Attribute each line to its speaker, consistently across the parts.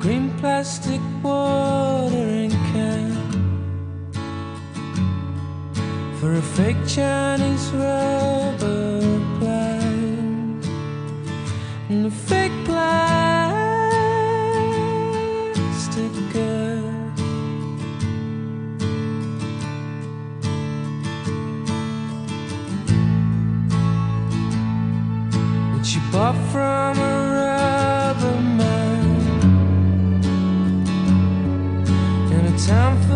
Speaker 1: green plastic watering can for a fake Chinese rubber plant and a fake plastic girl. Which you bought from a Some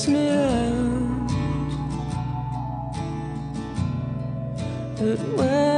Speaker 1: pass me out.
Speaker 2: But
Speaker 1: when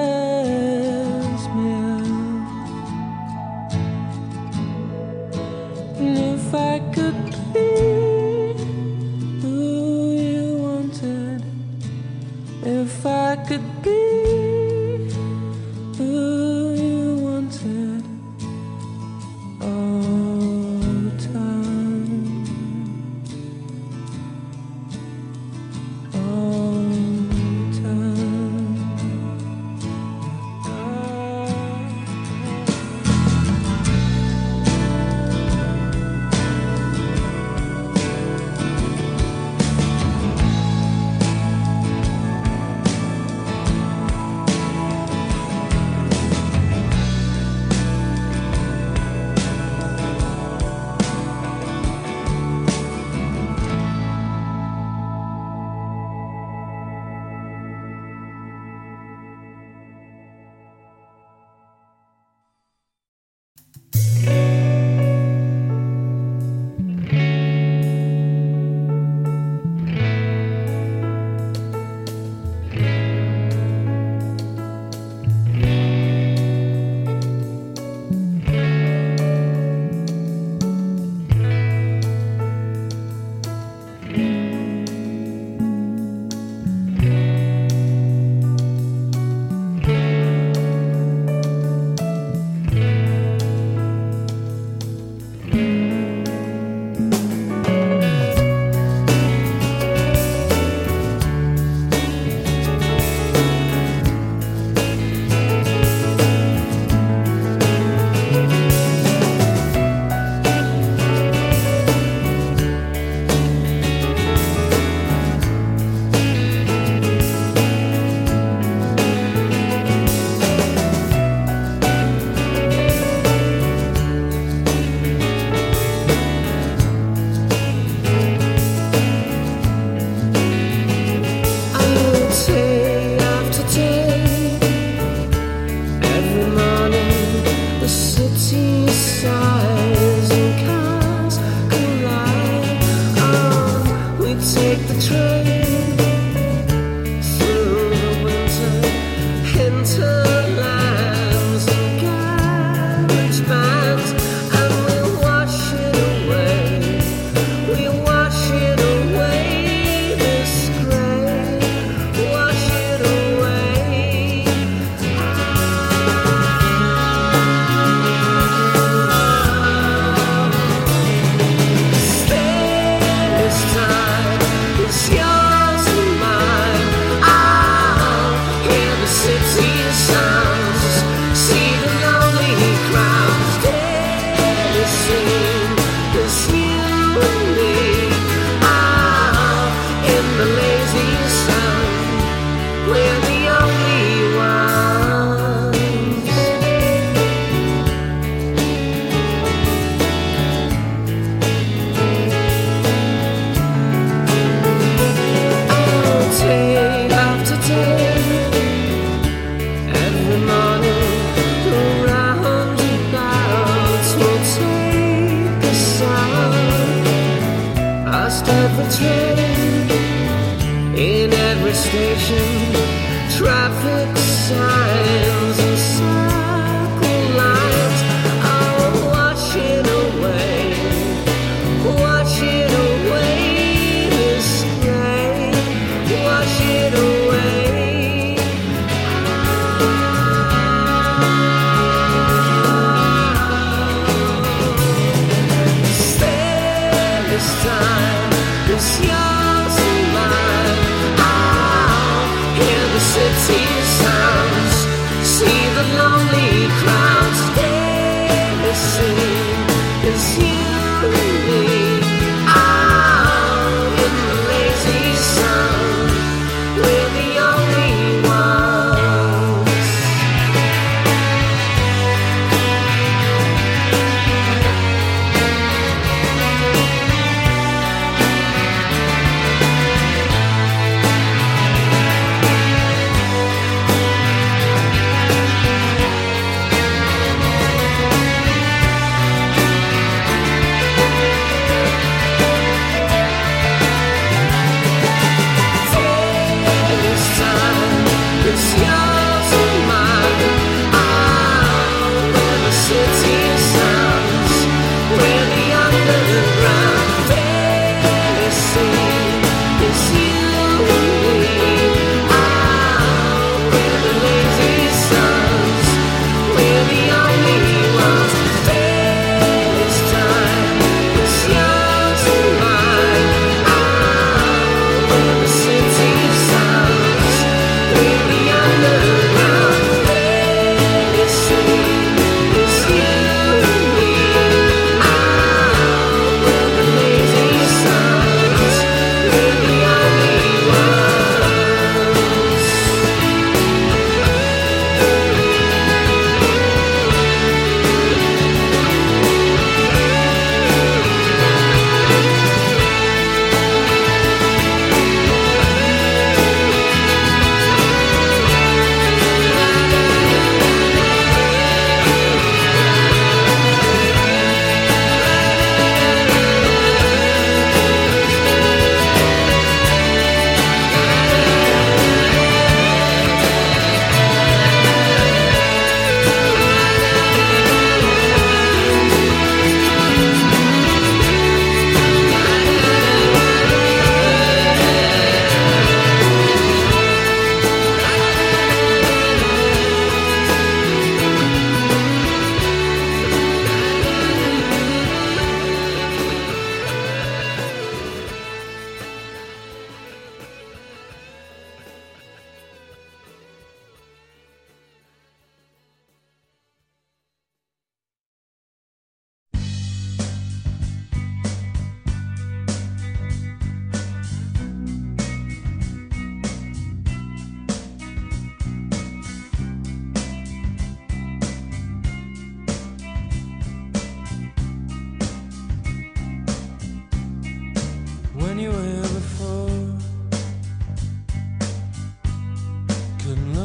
Speaker 1: the turn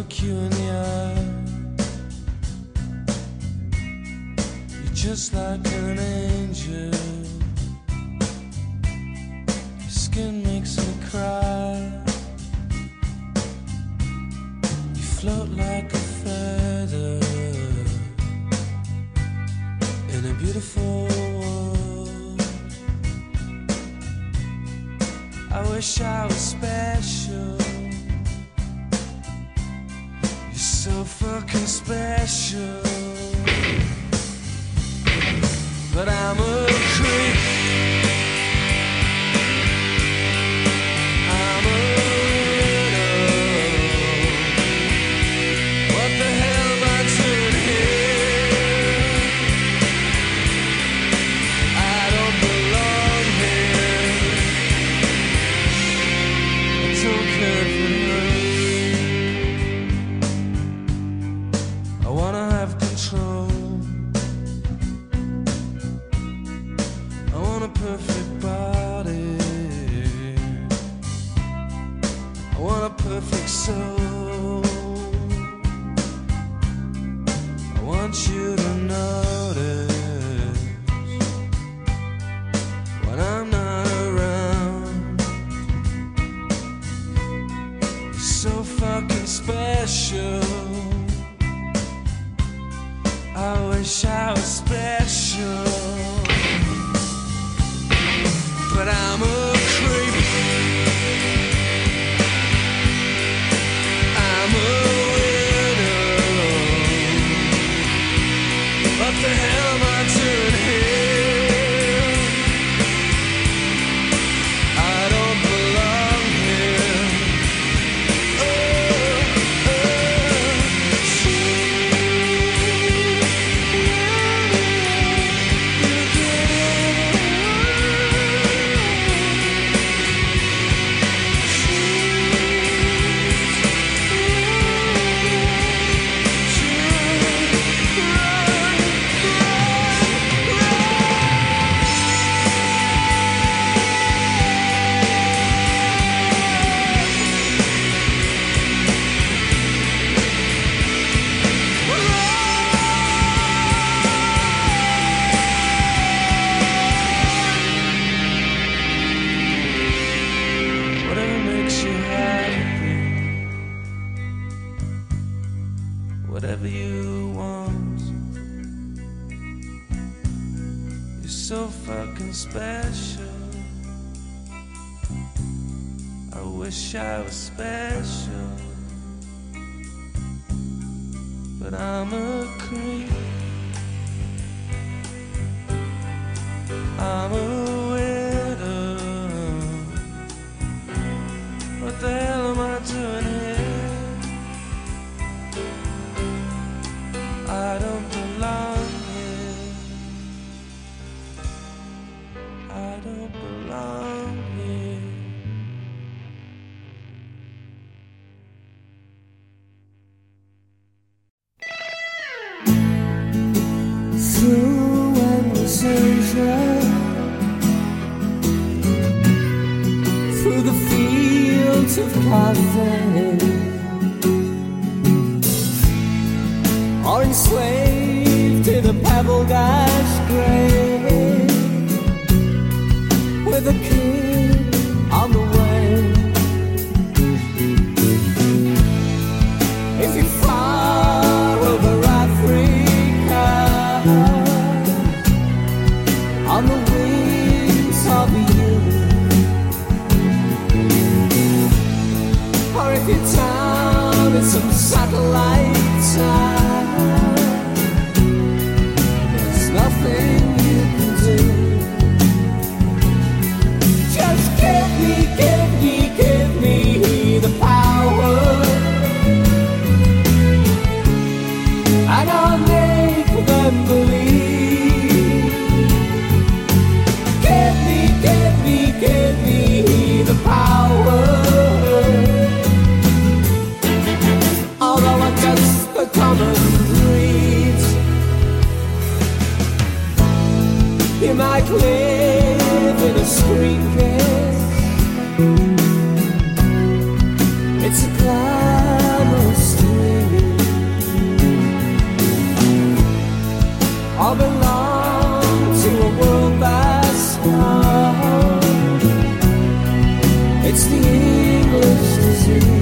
Speaker 1: Eye. You're just like an angel. so fucking special. I wish I was special, but I'm a creep. I'm a widow, but they'll Orange belong
Speaker 2: to a world. It's the English disease.